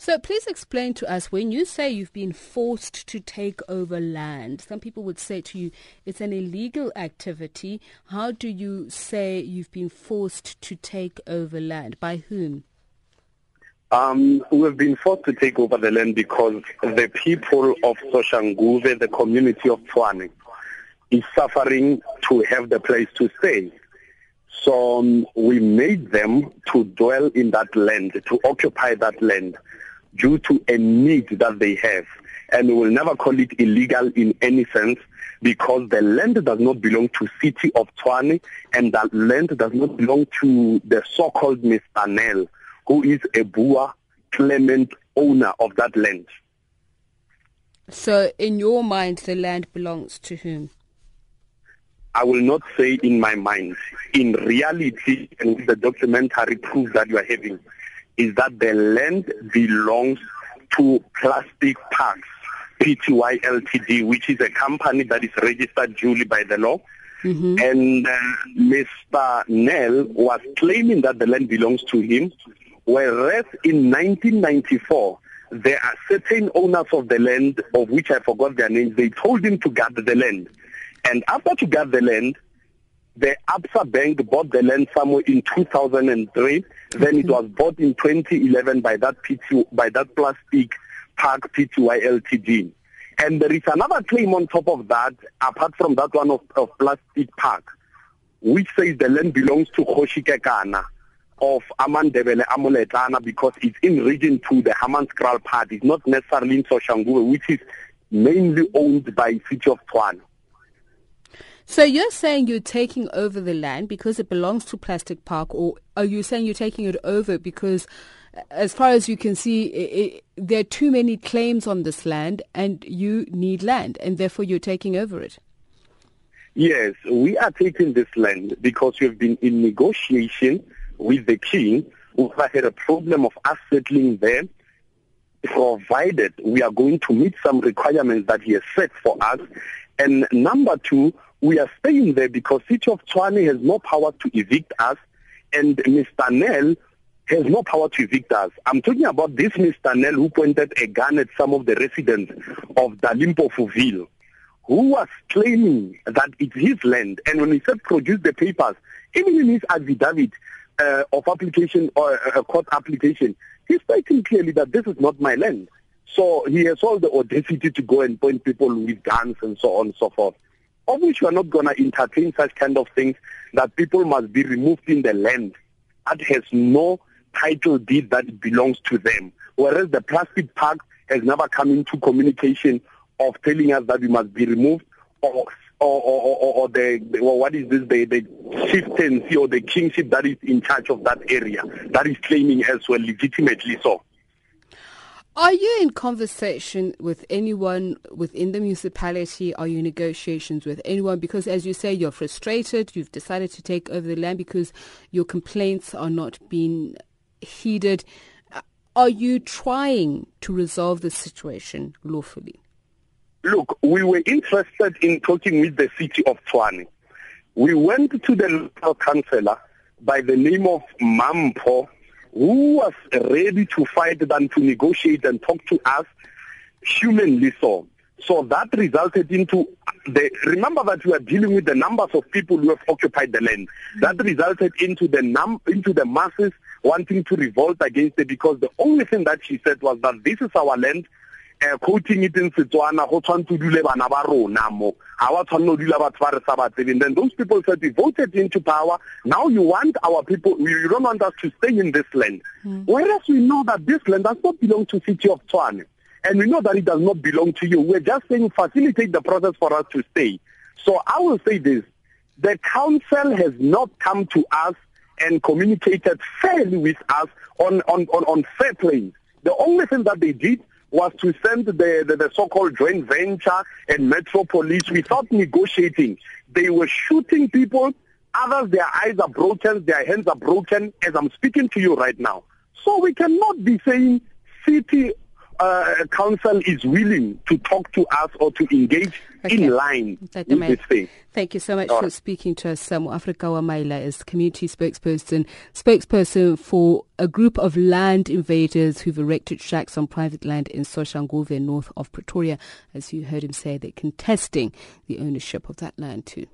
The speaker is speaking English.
So please explain to us when you say you've been forced to take over land, some people would say to you it's an illegal activity. How do you say you've been forced to take over land? By whom? Um, we've been forced to take over the land because the people of Soshanguve, the community of Tshwane, is suffering to have the place to stay. So we made them to dwell in that land, to occupy that land due to a need that they have. And we will never call it illegal in any sense because the land does not belong to city of Tshwane and that land does not belong to the so-called Mr. Nel, who is a Boer claimant owner of that land. So in your mind, the land belongs to whom? I will not say in my mind. In reality, and the documentary proof that you are having, is that the land belongs to Plastic Parks, PTY Ltd, which is a company that is registered duly by the law. Mm-hmm. And uh, Mr. Nel was claiming that the land belongs to him, whereas in 1994, there are certain owners of the land, of which I forgot their names, they told him to guard the land. And after to got the land, the Absa Bank bought the land somewhere in 2003. Then it was bought in 2011 by that PT, by that Plastic Park Pty Ltd. And there is another claim on top of that, apart from that one of, of Plastic Park, which says the land belongs to Khoshikekana of Amandebele Amuletana because it's in region to the Hammanskraal part. It's not necessarily in Soshanguve, which is mainly owned by City of Tshwane. So you're saying you're taking over the land because it belongs to Plastic Park, or are you saying you're taking it over because, uh, as far as you can see, it, it, there are too many claims on this land, and you need land, and therefore you're taking over it? Yes, we are taking this land because we've been in negotiation with the king, who had a problem of us settling there, provided we are going to meet some requirements that he has set for us. And number two, we are staying there because City of Tshwane has no power to evict us and Mr. Nel has no power to evict us. I'm talking about this Mr. Nel who pointed a gun at some of the residents of Dalimpofuville who was claiming that it's his land. And when he said produce the papers, even in his affidavit uh, of application or uh, court application, he's stating clearly that this is not my land. So he has all the audacity to go and point people with guns and so on and so forth which we are not going to entertain such kind of things that people must be removed in the land that has no title deed that belongs to them. Whereas the plastic park has never come into communication of telling us that we must be removed or or, or, or, or the, well, what is this, the, the chieftaincy or the kingship that is in charge of that area, that is claiming as well legitimately so. Are you in conversation with anyone within the municipality? Are you in negotiations with anyone? Because as you say, you're frustrated. You've decided to take over the land because your complaints are not being heeded. Uh, are you trying to resolve the situation lawfully? Look, we were interested in talking with the city of Tshwane. We went to the local councillor by the name of Mampo who was ready to fight than to negotiate and talk to us humanly so. So that resulted into the remember that we are dealing with the numbers of people who have occupied the land. That resulted into the num into the masses wanting to revolt against it because the only thing that she said was that this is our land quoting it in Setswana go tshwantse dule bana ba rona mo. Ha wa tshwanno dula batho ba re sa ba tsebeng. Then those people said we voted into power. Now you want our people you don't want us to stay in this land. Mm. whereas we know that this land does not belong to city of Tshwane. And we know that it does not belong to you. We're just saying facilitate the process for us to stay. So i will say this. The council has not come to us and communicated fairly with us on on on, on fair play. The only thing that they did was to send the, the, the so-called joint venture and Metro Police without negotiating. They were shooting people. Others, their eyes are broken, their hands are broken as I'm speaking to you right now. So we cannot be saying city uh, council is willing to talk to us or to engage okay. in line with this thing. Thank you so much All for right. speaking to us. Samu Africa Wamaila is community spokesperson, spokesperson for a group of land invaders who've erected shacks on private land in Soshanguve, north of Pretoria. As you heard him say, they're contesting the ownership of that land too.